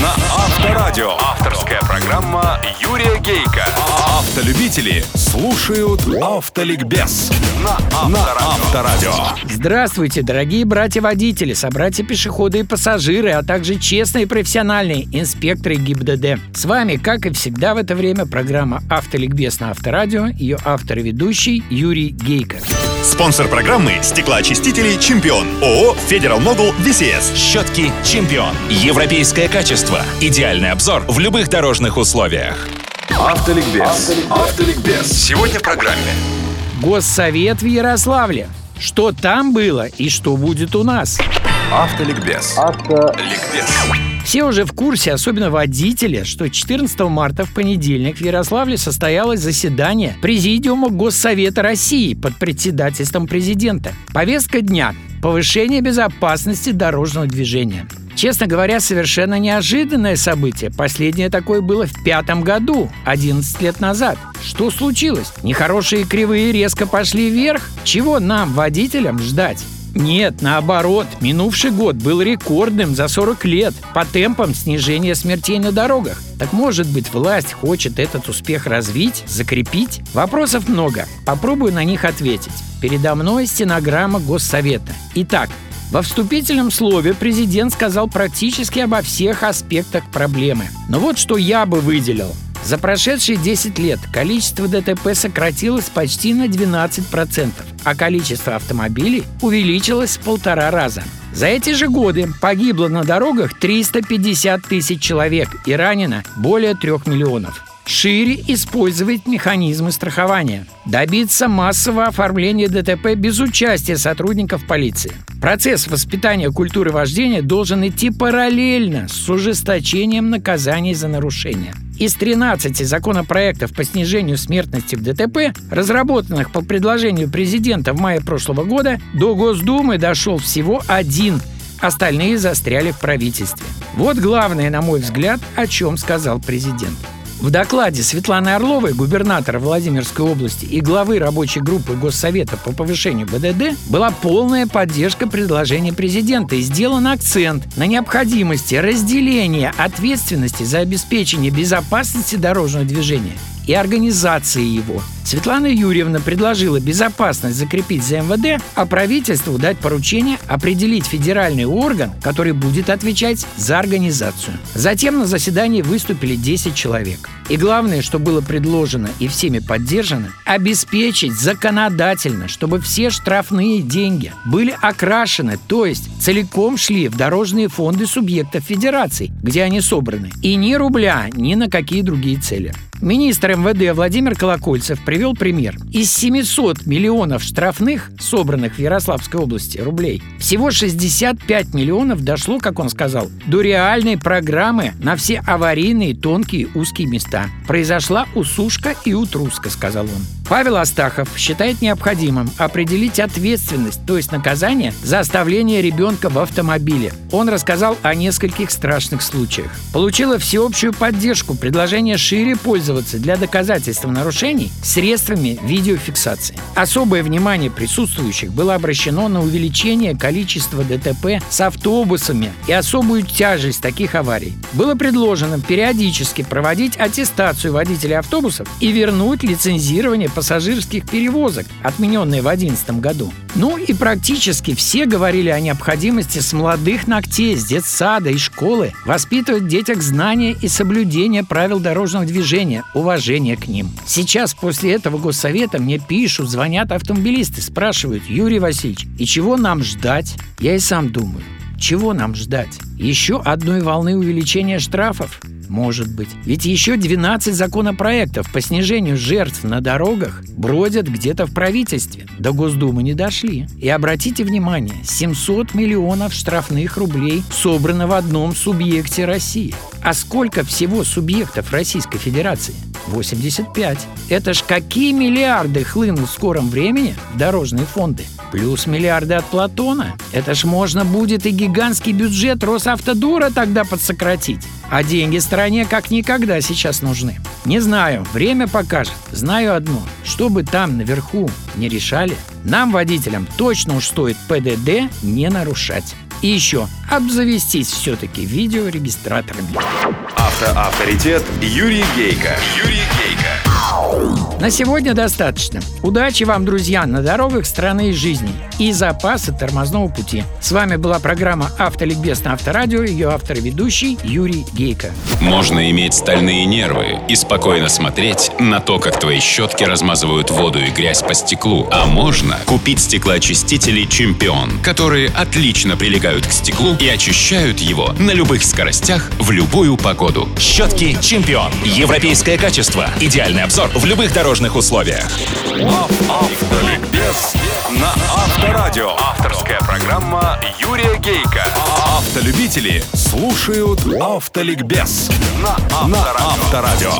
на Авторадио. Авторская программа Юрия Гейка. Автолюбители слушают Автоликбез на Авторадио. Здравствуйте, дорогие братья-водители, собратья-пешеходы и пассажиры, а также честные и профессиональные инспекторы ГИБДД. С вами, как и всегда в это время, программа «Автоликбез» на Авторадио, ее автор и ведущий Юрий Гейко. Спонсор программы «Стеклоочистители Чемпион». ООО «Федерал Могул ВСС». Щетки «Чемпион». Европейское качество. Идеальный обзор в любых дорожных условиях. Автоликбез. Автоликбез. Сегодня в программе. Госсовет в Ярославле. Что там было и что будет у нас? Автоликбез. Автоликбез. Все уже в курсе, особенно водители, что 14 марта в понедельник в Ярославле состоялось заседание Президиума Госсовета России под председательством президента. Повестка дня – повышение безопасности дорожного движения. Честно говоря, совершенно неожиданное событие. Последнее такое было в пятом году, 11 лет назад. Что случилось? Нехорошие кривые резко пошли вверх? Чего нам, водителям, ждать? Нет, наоборот, минувший год был рекордным за 40 лет по темпам снижения смертей на дорогах. Так может быть, власть хочет этот успех развить, закрепить? Вопросов много. Попробую на них ответить. Передо мной стенограмма Госсовета. Итак, во вступительном слове президент сказал практически обо всех аспектах проблемы. Но вот что я бы выделил. За прошедшие 10 лет количество ДТП сократилось почти на 12%, а количество автомобилей увеличилось в полтора раза. За эти же годы погибло на дорогах 350 тысяч человек и ранено более 3 миллионов шире использовать механизмы страхования, добиться массового оформления ДТП без участия сотрудников полиции. Процесс воспитания культуры вождения должен идти параллельно с ужесточением наказаний за нарушения. Из 13 законопроектов по снижению смертности в ДТП, разработанных по предложению президента в мае прошлого года, до Госдумы дошел всего один Остальные застряли в правительстве. Вот главное, на мой взгляд, о чем сказал президент. В докладе Светланы Орловой, губернатора Владимирской области и главы рабочей группы Госсовета по повышению БДД, была полная поддержка предложения президента и сделан акцент на необходимости разделения ответственности за обеспечение безопасности дорожного движения и организации его. Светлана Юрьевна предложила безопасность закрепить за МВД, а правительству дать поручение определить федеральный орган, который будет отвечать за организацию. Затем на заседании выступили 10 человек. И главное, что было предложено и всеми поддержано, обеспечить законодательно, чтобы все штрафные деньги были окрашены, то есть целиком шли в дорожные фонды субъектов федераций, где они собраны, и ни рубля ни на какие другие цели. Министр МВД Владимир Колокольцев привел пример. Из 700 миллионов штрафных, собранных в Ярославской области рублей, всего 65 миллионов дошло, как он сказал, до реальной программы на все аварийные тонкие узкие места. Произошла усушка и утруска, сказал он. Павел Астахов считает необходимым определить ответственность, то есть наказание за оставление ребенка в автомобиле. Он рассказал о нескольких страшных случаях. Получила всеобщую поддержку предложение шире пользоваться для доказательства нарушений средствами видеофиксации. Особое внимание присутствующих было обращено на увеличение количества ДТП с автобусами и особую тяжесть таких аварий. Было предложено периодически проводить аттестацию водителей автобусов и вернуть лицензирование пассажирских перевозок, отмененные в 2011 году. Ну и практически все говорили о необходимости с молодых ногтей, с детсада и школы воспитывать в детях знания и соблюдение правил дорожного движения, уважение к ним. Сейчас после этого госсовета мне пишут, звонят автомобилисты, спрашивают, Юрий Васильевич, и чего нам ждать? Я и сам думаю, чего нам ждать? Еще одной волны увеличения штрафов? Может быть. Ведь еще 12 законопроектов по снижению жертв на дорогах бродят где-то в правительстве. До Госдумы не дошли. И обратите внимание, 700 миллионов штрафных рублей собрано в одном субъекте России. А сколько всего субъектов Российской Федерации? 85. Это ж какие миллиарды хлынут в скором времени в дорожные фонды? Плюс миллиарды от Платона. Это ж можно будет и гигантский бюджет Росавтодора тогда подсократить. А деньги стране как никогда сейчас нужны. Не знаю, время покажет. Знаю одно. Чтобы там наверху не решали, нам, водителям, точно уж стоит ПДД не нарушать. И еще, обзавестись все-таки видеорегистраторами. Автоавторитет Юрий Гейка. Юрий. На сегодня достаточно. Удачи вам, друзья, на дорогах страны и жизни и запасы тормозного пути. С вами была программа «Автоликбез» на Авторадио, ее автор и ведущий Юрий Гейко. Можно иметь стальные нервы и спокойно смотреть на то, как твои щетки размазывают воду и грязь по стеклу. А можно купить стеклоочистители «Чемпион», которые отлично прилегают к стеклу и очищают его на любых скоростях в любую погоду. Щетки «Чемпион». Европейское качество. Идеальный обзор в любых дорожных условиях. Автоликбез на Авторадио. Авторская программа Юрия Гейка. Автолюбители слушают Автоликбез на Авторадио.